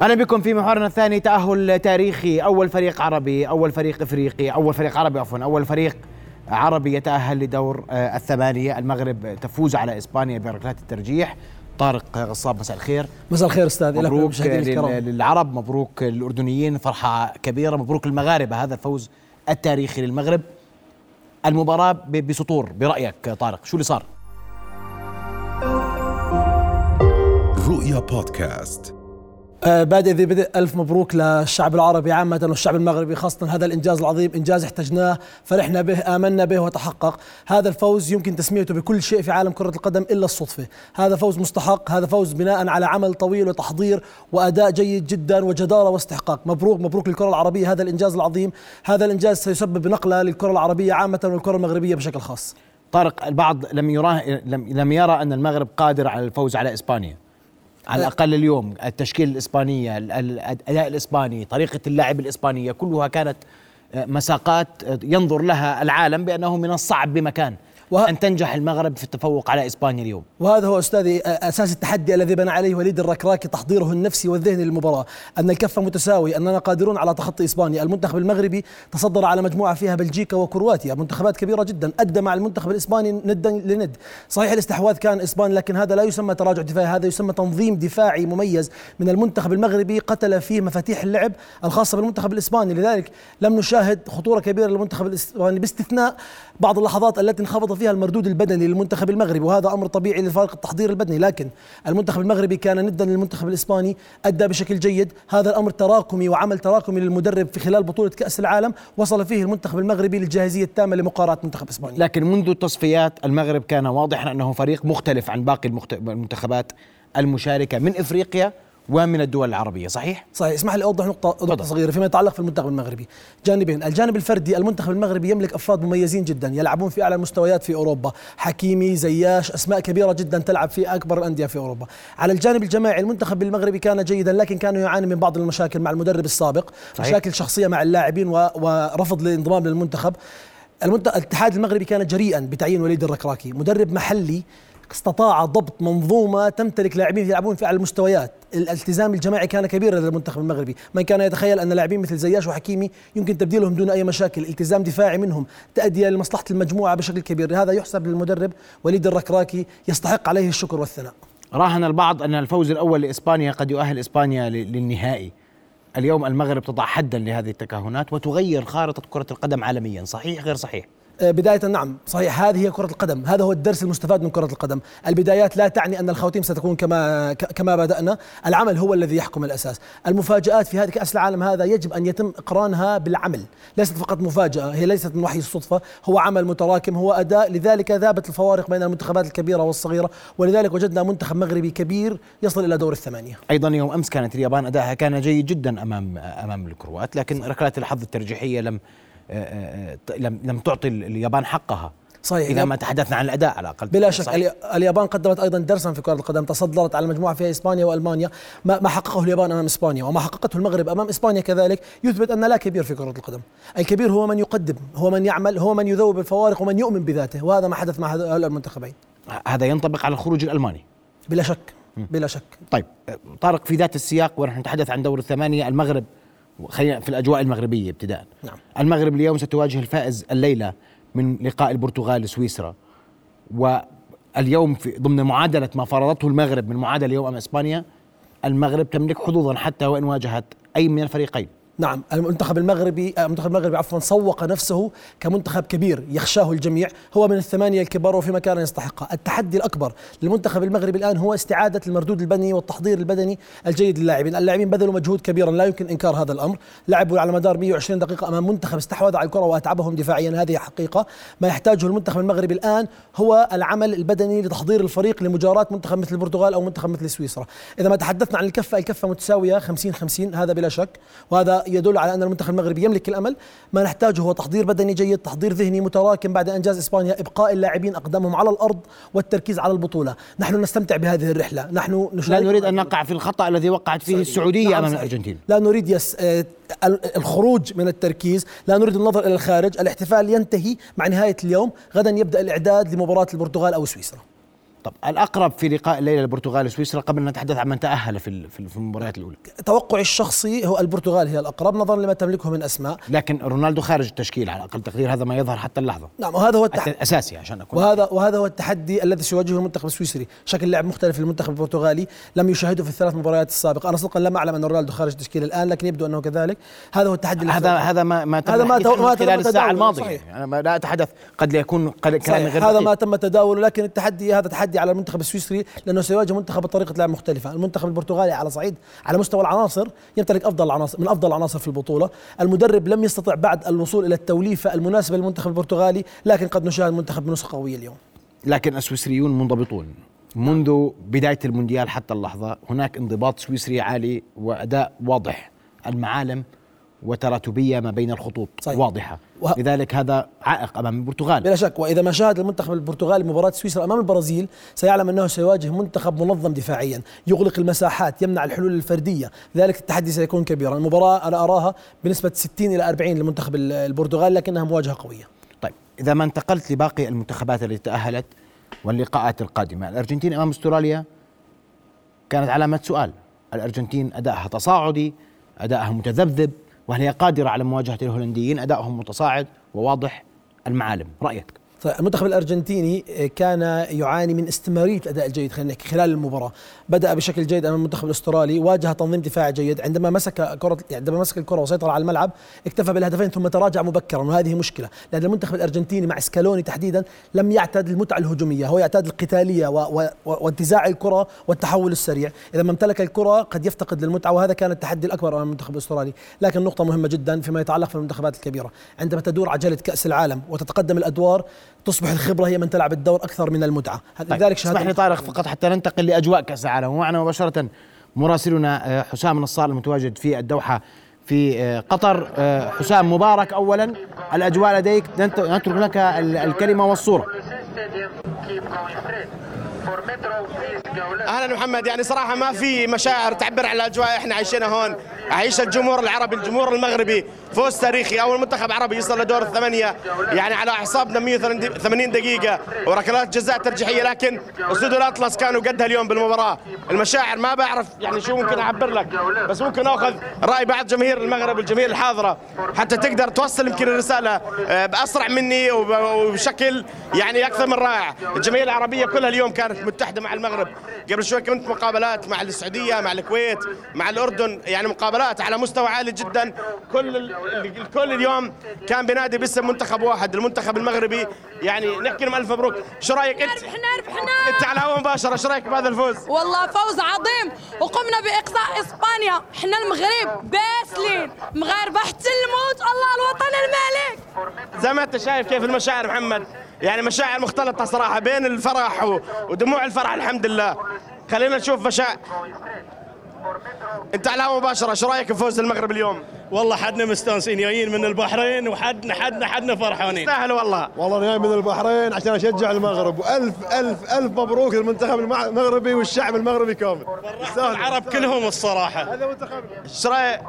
أهلا بكم في محورنا الثاني تأهل تاريخي. أول فريق عربي أول فريق إفريقي أول فريق عربي عفوا أول فريق عربي يتأهل لدور آه، الثمانية. المغرب تفوز على إسبانيا بركلات الترجيح. طارق غصاب مساء الخير. مساء الخير أستاذ مبروك للعرب مبروك للأردنيين فرحة كبيرة مبروك للمغاربة. هذا الفوز التاريخي للمغرب. المباراة بسطور برأيك طارق شو اللي صار؟ رؤيا بودكاست. بادئ ذي بدء. ألف مبروك للشعب العربي عامة والشعب المغربي خاصة هذا الإنجاز العظيم إنجاز احتجناه فرحنا به آمنا به وتحقق. هذا الفوز يمكن تسميته بكل شيء في عالم كرة القدم إلا الصدفة. هذا فوز مستحق هذا فوز بناء على عمل طويل وتحضير وأداء جيد جدا وجدارة واستحقاق. مبروك مبروك للكرة العربية هذا الإنجاز العظيم. هذا الإنجاز سيسبب نقلة للكرة العربية عامة والكرة المغربية بشكل خاص. طارق البعض لم يراه لم يرى أن المغرب قادر على الفوز على إسبانيا. على الأقل اليوم التشكيل الإسبانية الأداء الإسباني طريقة اللعب الإسبانية كلها كانت آه، مساقات آه، ينظر لها العالم بأنه من الصعب بمكان. وه... أن تنجح المغرب في التفوق على إسبانيا اليوم. وهذا هو أستاذي أساس التحدي الذي بنى عليه وليد الركراكي تحضيره النفسي والذهني للمباراة. أن الكفة متساوية أننا قادرون على تخطي إسبانيا. المنتخب المغربي تصدر على مجموعة فيها بلجيكا وكرواتيا. منتخبات كبيرة جدا. أدى مع المنتخب الإسباني ندا لند. صحيح الاستحواذ كان إسباني لكن هذا لا يسمى تراجع دفاعي. هذا يسمى تنظيم دفاعي مميز من المنتخب المغربي. قتل فيه مفاتيح اللعب الخاصة بالمنتخب الإسباني. لذلك لم نشاهد خطورة كبيرة للمنتخب الإسباني. باستثناء بعض اللحظات التي فيها المردود البدني للمنتخب المغربي وهذا أمر طبيعي لفارق التحضير البدني لكن المنتخب المغربي كان ندا للمنتخب الإسباني أدى بشكل جيد. هذا الأمر تراكمي وعمل تراكمي للمدرب في خلال بطولة كأس العالم وصل فيه المنتخب المغربي للجاهزية التامة لمقارعه منتخب إسبانيا. لكن منذ التصفيات المغرب كان واضحا أنه فريق مختلف عن باقي المنتخبات المشاركة من إفريقيا ومن الدول العربية صحيح؟ صحيح. اسمح لي أوضح نقطة, نقطة صغيرة فيما يتعلق في المنتخب المغربي. جانبين الجانب الفردي المنتخب المغربي يملك أفراد مميزين جدا يلعبون في أعلى المستويات في أوروبا. حكيمي زياش أسماء كبيرة جدا تلعب في أكبر الأندية في أوروبا. على الجانب الجماعي المنتخب المغربي كان جيدا لكن كانوا يعاني من بعض المشاكل مع المدرب السابق. صحيح. مشاكل شخصية مع اللاعبين ورفض الانضمام للمنتخب. الاتحاد المغربي كان جريئا بتعيين وليد الركراكي مدرب محلي استطاع ضبط منظومة تمتلك لاعبين يلعبون في اعلى المستويات، الالتزام الجماعي كان كبيرا لدى المنتخب المغربي، من كان يتخيل أن لاعبين مثل زياش وحكيمي يمكن تبديلهم دون أي مشاكل، التزام دفاعي منهم، تاديه لمصلحه المجموعة بشكل كبير، هذا يحسب للمدرب وليد الركراكي يستحق عليه الشكر والثناء. راهن البعض أن الفوز الأول لإسبانيا قد يؤهل إسبانيا للنهائي. اليوم المغرب تضع حدا لهذه التكهنات وتغير خارطة كرة القدم عالميا، صحيح غير صحيح؟ آه، بداية نعم صحيح هذه هي كرة القدم هذا هو الدرس المستفاد من كرة القدم. البدايات لا تعني أن الخواتيم ستكون كما كما بدأنا العمل هو الذي يحكم الأساس. المفاجآت في هذه كأس العالم هذا يجب أن يتم إقرانها بالعمل ليست فقط مفاجأة هي ليست من وحي الصدفة هو عمل متراكم هو أداء لذلك ذابت الفوارق بين المنتخبات الكبيرة والصغيرة ولذلك وجدنا منتخب مغربي كبير يصل إلى دور الثمانية. أيضا يوم أمس كانت اليابان أداءها كان جيد جدا أمام أمام الكروات لكن ركلات الحظ الترجيحية لم لم لم تعطي اليابان حقها. صحيح إذا ما تحدثنا عن الأداء على الأقل. بلا شك صحيح. اليابان قدمت أيضا درسا في كرة القدم تصدرت على مجموعه فيها إسبانيا وألمانيا. ما, ما حققه اليابان أمام إسبانيا وما حققته المغرب أمام إسبانيا كذلك يثبت أن لا كبير في كرة القدم. الكبير هو من يقدم هو من يعمل هو من يذوب الفوارق ومن يؤمن بذاته وهذا ما حدث مع هؤلاء المنتخبين. هذا ينطبق على الخروج الألماني. بلا شك بلا شك. طيب طارق في ذات السياق ونحن نتحدث عن دور الثمانية المغرب خلينا في الأجواء المغربية ابتداء نعم. المغرب اليوم ستواجه الفائز الليلة من لقاء البرتغال لسويسرا. واليوم في ضمن معادلة ما فرضته المغرب من معادلة اليوم أمام إسبانيا المغرب تملك حظوظا حتى وإن واجهت أي من الفريقين. نعم المنتخب المغربي آه، المنتخب المغربي عفوا سوق نفسه كمنتخب كبير يخشاه الجميع. هو من الثمانية الكبار وفي مكان يستحقها التحدي الأكبر للمنتخب المغربي الآن هو استعادة المردود البدني والتحضير البدني الجيد للاعبين. اللاعبين بذلوا مجهود كبيرا لا يمكن إنكار هذا الأمر. لعبوا على مدار 120 دقيقة أمام منتخب استحوذ على الكرة وأتعبهم دفاعيا هذه حقيقة. ما يحتاجه المنتخب المغربي الآن هو العمل البدني لتحضير الفريق لمجاراه منتخب مثل البرتغال أو منتخب مثل سويسرا. إذا ما تحدثنا عن الكفة الكفة متساوية 50 50 هذا بلا شك وهذا يدل على أن المنتخب المغربي يملك الأمل. ما نحتاجه هو تحضير بدني جيد تحضير ذهني متراكم بعد انجاز إسبانيا إبقاء اللاعبين اقدامهم على الأرض والتركيز على البطولة. نحن نستمتع بهذه الرحلة. نحن لا نريد أن نقع في الخطأ الذي وقعت فيه السعودية نعم أمام الأرجنتين. لا نريد يس آه، الخروج من التركيز. لا نريد النظر إلى الخارج. الاحتفال ينتهي مع نهاية اليوم. غدا يبدأ الإعداد لمباراة البرتغال أو سويسرا. طب الأقرب في لقاء الليلة البرتغال وسويسرا قبل أن نتحدث عن من تأهل في في ال- في المباريات الأولى؟ توقعي الشخصي هو البرتغال هي الأقرب نظرا لما تملكه من أسماء. لكن رونالدو خارج التشكيل على أقل تقدير هذا ما يظهر حتى اللحظة. نعم وهذا هو التح... حتى أساسي عشان اكون وهذا وهذا هو التحدي الذي سيواجهه المنتخب السويسري، شكل لعب مختلف للمنتخب البرتغالي، لم يشاهده في الثلاث مباريات السابقة، أنا صدقا لم أعلم أن رونالدو خارج التشكيل الآن لكن يبدو أنه كذلك، هذا هو التحدي هذا. هذا ما ما تم هذا ما عنه ما تم خلال الساعة تداوله، الماضية. صحيح. يعني أنا ما- لا أتحدث قد يكون كلامي غير هذا. ما تم تداوله لكن التحدي هذا تحدي على المنتخب السويسري لأنه سيواجه منتخب بطريقه لعب مختلفة، المنتخب البرتغالي على صعيد على مستوى العناصر يمتلك أفضل العناصر من أفضل العناصر في البطولة، المدرب لم يستطع بعد الوصول إلى التوليفة المناسبة للمنتخب البرتغالي، لكن قد نشاهد منتخب بنسخة قوية اليوم. لكن السويسريون منضبطون. منذ بداية المونديال حتى اللحظة هناك انضباط سويسري عالي وأداء واضح. المعالم وتراتبية ما بين الخطوط. صحيح. واضحة. وه- لذلك هذا عائق أمام البرتغال. بلا شك. وإذا ما شاهد المنتخب البرتغالي مباراة سويسرا أمام البرازيل سيعلم أنه سيواجه منتخب منظم دفاعيا. يغلق المساحات يمنع الحلول الفردية. لذلك التحدي سيكون كبيرا. المباراة أنا أراها بنسبة 60 إلى 40 للمنتخب ال- البرتغالي لكنها مواجهة قوية. طيب إذا ما انتقلت لباقي المنتخبات التي تأهلت واللقاءات القادمة الأرجنتين أمام أستراليا كانت علامة سؤال. الأرجنتين ادائها تصاعدي ادائها متذبذب وهل هي قادرة على مواجهة الهولنديين؟ أدائهم متصاعد وواضح المعالم. رأيك؟ طيب، المنتخب الارجنتيني كان يعاني من استمرارية الاداء الجيد خلينا خلال المباراة، بدأ بشكل جيد أمام المنتخب الأسترالي، واجه تنظيم دفاعي جيد، عندما مسك كرة عندما مسك الكرة وسيطر على الملعب اكتفى بالهدفين ثم تراجع مبكرا وهذه مشكلة، لأن المنتخب الأرجنتيني مع سكالوني تحديدا لم يعتاد المتعة الهجومية، هو يعتاد القتالية و- و- وانتزاع الكرة والتحول السريع، إذا ما امتلك الكرة قد يفتقد للمتعة وهذا كان التحدي الأكبر أمام المنتخب الأسترالي، لكن نقطة مهمة جدا فيما يتعلق في المنتخبات الكبيرة، عندما تدور عجلة كأس العالم وتتقدم الأدوار تصبح الخبرة هي من تلعب الدور أكثر من المتعة، طيب لذلك اسمح لي طارق فقط حتى ننتقل لأجواء كأس العالم. ومعنا مباشرة مراسلنا آه، حسام نصار المتواجد في الدوحة في آه، قطر. آه، حسام مبارك اولا. الأجواء لديك. ننت- نترك لك ال- الكلمة والصورة. أهلا محمد يعني صراحة ما في مشاعر تعبر عن الأجواء. إحنا عايشينها هون. عيش الجمهور العربي الجمهور المغربي. فوز تاريخي. أول منتخب عربي يصل لدور الثمانية يعني على أعصابنا 180 دقيقة وركلات جزاء ترجيحية. لكن أسود الأطلس كانوا قدها اليوم بالمباراة. المشاعر ما بعرف يعني شو ممكن أعبر لك بس ممكن أخذ رأي بعض جماهير المغرب الجماهير الحاضرة حتى تقدر توصل يمكن الرسالة آه، بأسرع مني وب- وبشكل يعني أكثر من رائع. الجماهير العربية كلها اليوم كانت متحدة مع المغرب. قبل شوي كنت مقابلات مع السعودية مع الكويت مع الأردن يعني مقابلات على مستوى عالي جدا. كل الكل اليوم كان بينادي باسم منتخب واحد المنتخب المغربي. يعني نحكي لهم ألف مبروك. شو رأيك أنت؟ ربحنا ربحنا أنت على الهواء مباشرة شو رأيك بهذا الفوز؟ والله فوز عظيم. وقمنا بإقصاء إسبانيا. إحنا المغرب باسلين مغاربه حتى الموت الله الوطن الملك. زي ما أنت شايف كيف المشاعر محمد. يعني مشاعر مختلطة صراحة بين الفرح ودموع الفرح الحمد لله. خلينا نشوف مشاعر انت على الهواء مباشرة شو رأيك بفوز المغرب اليوم؟ والله حدنا مستانسين جايين من البحرين وحدنا حدنا حدنا فرحانين. سهل والله. والله جاي من البحرين عشان أشجع المغرب. والف الف ألف مبروك للمنتخب المغربي والشعب المغربي كامل. العرب كلهم الصراحة. هذا منتخب إيش رأيك؟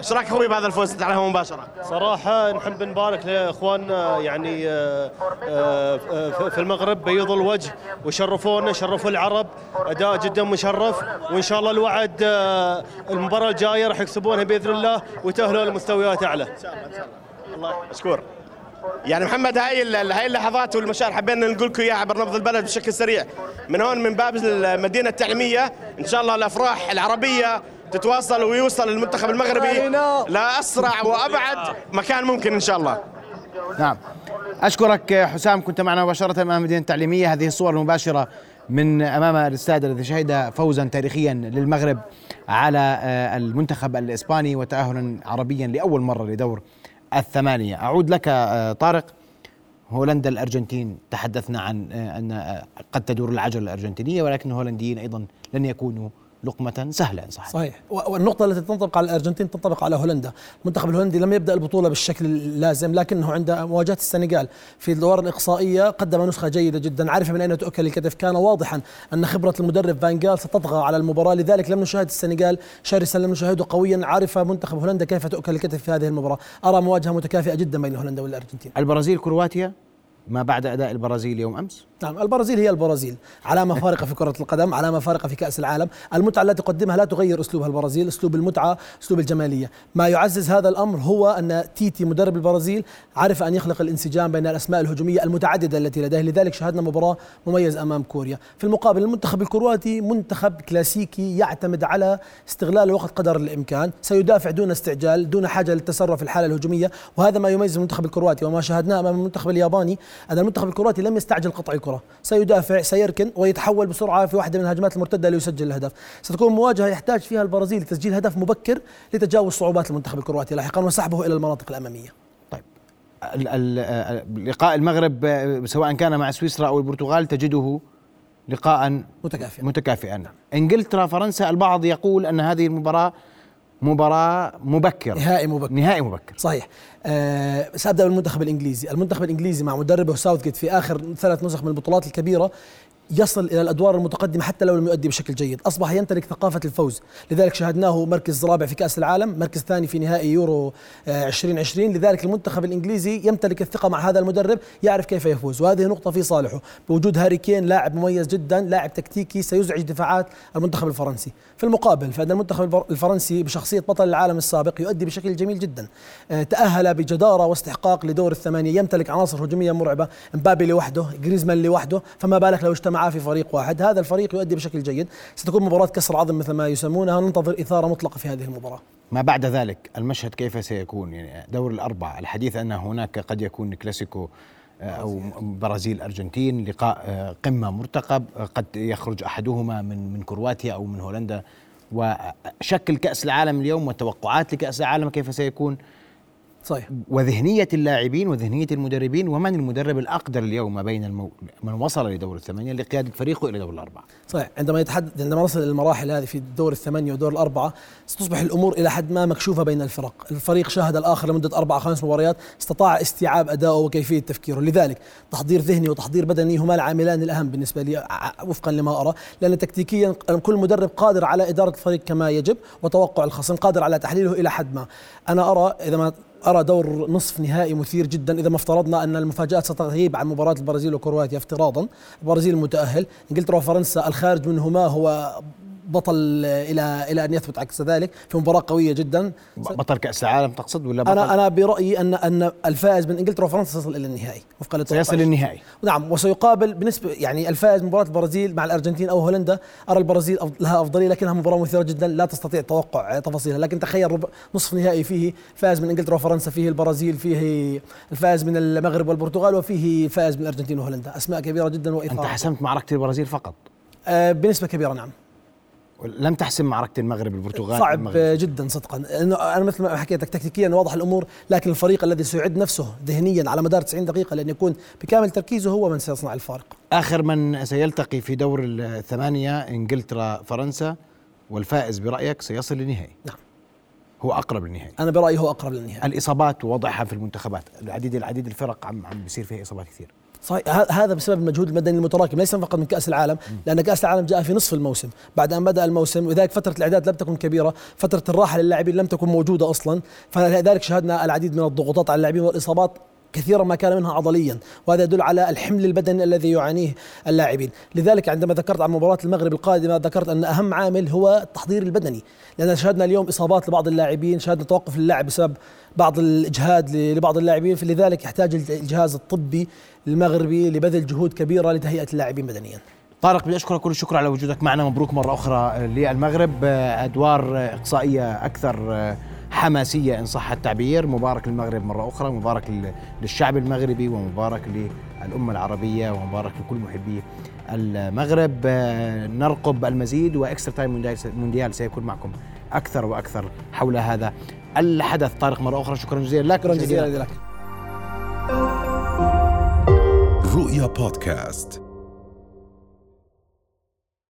إيش رأيك أخوي بهذا الفوز؟ على الهواء مباشرة؟ صراحة نحب نبارك لاخواننا يعني آه، آه، آه، في المغرب بيضوا الوجه وشرفونا شرفوا العرب أداء جدا مشرف. وإن شاء الله الوعد آه، المباراة الجاية راح يكسبونها بإذن الله ويتأهلوا لمستويات أعلى. الله مشكور يعني محمد هاي هاي اللحظات والمشاعر حبينا نقول لكم إياها عبر نبض البلد بشكل سريع. من هون من باب المدينة التعليمية إن شاء الله الأفراح العربية تتواصل ويوصل المنتخب المغربي لأسرع وأبعد مكان ممكن إن شاء الله. نعم. أشكرك حسام كنت معنا مباشرة أمام المدينة التعليمية. هذه الصور المباشرة من أمام الاستاد الذي شهد فوزا تاريخيا للمغرب على آه، المنتخب الإسباني وتاهلا عربيا لأول مرة لدور الثمانية. أعود لك آه، طارق. هولندا الأرجنتين. تحدثنا عن آه، أن قد تدور العجله الأرجنتينية ولكن الهولنديين أيضا لن يكونوا لقمة سهلة ان صح صحيح والنقطة التي تنطبق على الأرجنتين تنطبق على هولندا. المنتخب الهولندي لم يبدأ البطولة بالشكل اللازم لكنه عند مواجهة السنغال في الدور الإقصائية قدم نسخة جيدة جدا. عرف من أين تؤكل الكتف؟ كان واضحا أن خبرة المدرب فانجال ستطغى على المباراة. لذلك لم نشاهد السنغال شرسا لم نشاهده قويا. عرف منتخب هولندا كيف تؤكل الكتف في هذه المباراة؟ أرى مواجهة متكافئة جدا بين هولندا والأرجنتين. البرازيل كرواتيا؟ ما بعد أداء البرازيل يوم أمس؟ نعم البرازيل هي البرازيل. علامة فارقة في كرة القدم علامة فارقة في كأس العالم. المتعة التي تقدمها لا تغير أسلوبها البرازيل أسلوب المتعة أسلوب الجمالية. ما يعزز هذا الأمر هو أن تيتي مدرب البرازيل عرف أن يخلق الانسجام بين الأسماء الهجومية المتعددة التي لديه. لذلك شاهدنا مباراة مميز أمام كوريا. في المقابل المنتخب الكرواتي منتخب كلاسيكي يعتمد على استغلال الوقت قدر الإمكان. سيدافع دون استعجال دون حاجة للتسرع في الحالة الهجومية. وهذا ما يميز المنتخب الكرواتي. وما شاهدناه أمام المنتخب الياباني أن المنتخب الكرواتي لم يستعجل قطع الكرة. سيدافع سيركن ويتحول بسرعة في واحدة من الهجمات المرتدة ليسجل الهدف. ستكون مواجهة يحتاج فيها البرازيل لتسجيل هدف مبكر لتجاوز صعوبات المنتخب الكرواتي لاحقا. وسحبه إلى المناطق الأمامية. طيب. لقاء المغرب سواء كان مع سويسرا أو البرتغال تجده لقاء متكافئا. متكافئا. إنجلترا فرنسا البعض يقول أن هذه المباراة مباراة مبكرة. نهائي مبكر. نهائي مبكر. صحيح. أه سأبدأ بالمنتخب الإنجليزي، المنتخب الإنجليزي مع مدربه ساوثجيت في آخر ثلاث نسخ من البطولات الكبيرة. يصل إلى الأدوار المتقدمة حتى لو لم يؤدي بشكل جيد، أصبح يمتلك ثقافة الفوز، لذلك شاهدناه مركز رابع في كأس العالم، مركز ثاني في نهائي يورو آه، 2020 لذلك المنتخب الإنجليزي يمتلك الثقة مع هذا المدرب، يعرف كيف يفوز، وهذه نقطة في صالحه، بوجود هاري كين لاعب مميز جدا، لاعب تكتيكي سيزعج دفاعات المنتخب الفرنسي، في المقابل فإن المنتخب الفر- الفرنسي بشخصية بطل العالم السابق يؤدي بشكل جميل جدا، آه، تأهل بجدارة واستحقاق لدور الثمانية، يمتلك عناصر هجومية مرعبة، مبابي لوحده، جريزمان لوحده، فما بالك لو اجتمعا في فريق واحد، هذا الفريق يؤدي بشكل جيد، ستكون مباراة كسر عظم مثل ما يسمونها، ننتظر إثارة مطلقة في هذه المباراة. ما بعد ذلك المشهد كيف سيكون؟ يعني دور الأربعة. الحديث أن هناك قد يكون كلاسيكو آه، أو برازيل أرجنتين لقاء آه، قمة مرتقب آه، قد يخرج أحدهما من من كرواتيا أو من هولندا. وشكل كأس العالم اليوم والتوقعات لكأس العالم كيف سيكون؟ صحيح. وذهنية اللاعبين وذهنية المدربين ومن المدرب الأقدر اليوم بين المو... من وصل لدور الثمانية لقيادة فريقه إلى دور الأربعة. صحيح. عندما يتحدث عندما نصل إلى المراحل هذه في الدور الثمانية ودور الأربعة ستصبح الأمور إلى حد ما مكشوفة بين الفرق. الفريق شاهد الآخر لمدة أربع خمس مباريات استطاع استيعاب أدائه وكيفية تفكيره. لذلك تحضير ذهني وتحضير بدني هما العاملان الأهم بالنسبة لي وفقا لما أرى لأن تكتيكيا كل مدرب قادر على إدارة الفريق كما يجب وتوقع الخصم قادر على تحليله إلى حد ما. أنا أرى إذا ما أرى دور نصف نهائي مثير جدا إذا ما افترضنا أن المفاجآت ستغيب عن مباراة البرازيل وكرواتيا افتراضا. البرازيل متأهل. إنجلترا وفرنسا الخارج منهما هو بطل إلى إلى أن يثبت عكس ذلك في مباراة قوية جدا. بطل كأس العالم تقصد ولا بطل؟ أنا أنا برأيي ان أن الفائز من إنجلترا وفرنسا سيصل إلى النهائي وفقا. سيصل للنهائي نعم وسيقابل بالنسبة يعني الفائز مباراة البرازيل مع الأرجنتين أو هولندا. أرى البرازيل لها أفضلية لكنها مباراة مثيرة جدا لا تستطيع توقع تفاصيلها. لكن تخيل ربع نصف نهائي فيه فائز من إنجلترا وفرنسا فيه البرازيل فيه الفائز من المغرب والبرتغال وفيه فائز من الأرجنتين وهولندا. أسماء كبيرة جدا وإثارة. أنت حسمت معركة البرازيل فقط. آه بنسبة كبيرة نعم. لم تحسم معركة المغرب البرتغال صعب المغرب. جدا صدقا. أنا مثل ما حكيت لك تكتيكيا واضح الأمور لكن الفريق الذي سيعد نفسه ذهنيا على مدار 90 دقيقة لأن يكون بكامل تركيزه هو من سيصنع الفارق. آخر من سيلتقي في دور الثمانية إنجلترا فرنسا والفائز برأيك سيصل للنهائي. نعم. هو أقرب للنهائي. أنا برأيي هو أقرب للنهائي. الإصابات ووضعها في المنتخبات. العديد العديد الفرق عم عم بيصير فيها إصابات كثير. صحيح هذا بسبب المجهود المدني المتراكم ليس فقط من كأس العالم لأن كأس العالم جاء في نصف الموسم. بعد أن بدأ الموسم ولذلك فترة الإعداد لم تكن كبيرة فترة الراحة للاعبين لم تكن موجودة أصلا فلذلك شهدنا العديد من الضغوطات على اللاعبين والإصابات كثيرا ما كان منها عضليا وهذا يدل على الحمل البدني الذي يعانيه اللاعبين. لذلك عندما ذكرت عن مباراة المغرب القادمة ذكرت أن أهم عامل هو التحضير البدني. لأن شهدنا اليوم إصابات لبعض اللاعبين شهدنا توقف اللعب بسبب بعض الإجهاد لبعض اللاعبين. فلذلك يحتاج الجهاز الطبي المغربي لبذل جهود كبيرة لتهيئة اللاعبين بدنيا. طارق بدي أشكرك كل الشكر على وجودك معنا. مبروك مرة أخرى للمغرب. أدوار إقصائية أكثر حماسية إن صح التعبير. مبارك للمغرب مرة أخرى مبارك لل- للشعب المغربي ومبارك للأمة العربية ومبارك لكل محبي المغرب. آه، نرقب المزيد وإكسترا تايم مونديال- مونديال سيكون معكم أكثر وأكثر حول هذا الحدث. طارق مرة أخرى شكرا جزيلا لك. شكرا جزيلا لك. رؤيا بودكاست.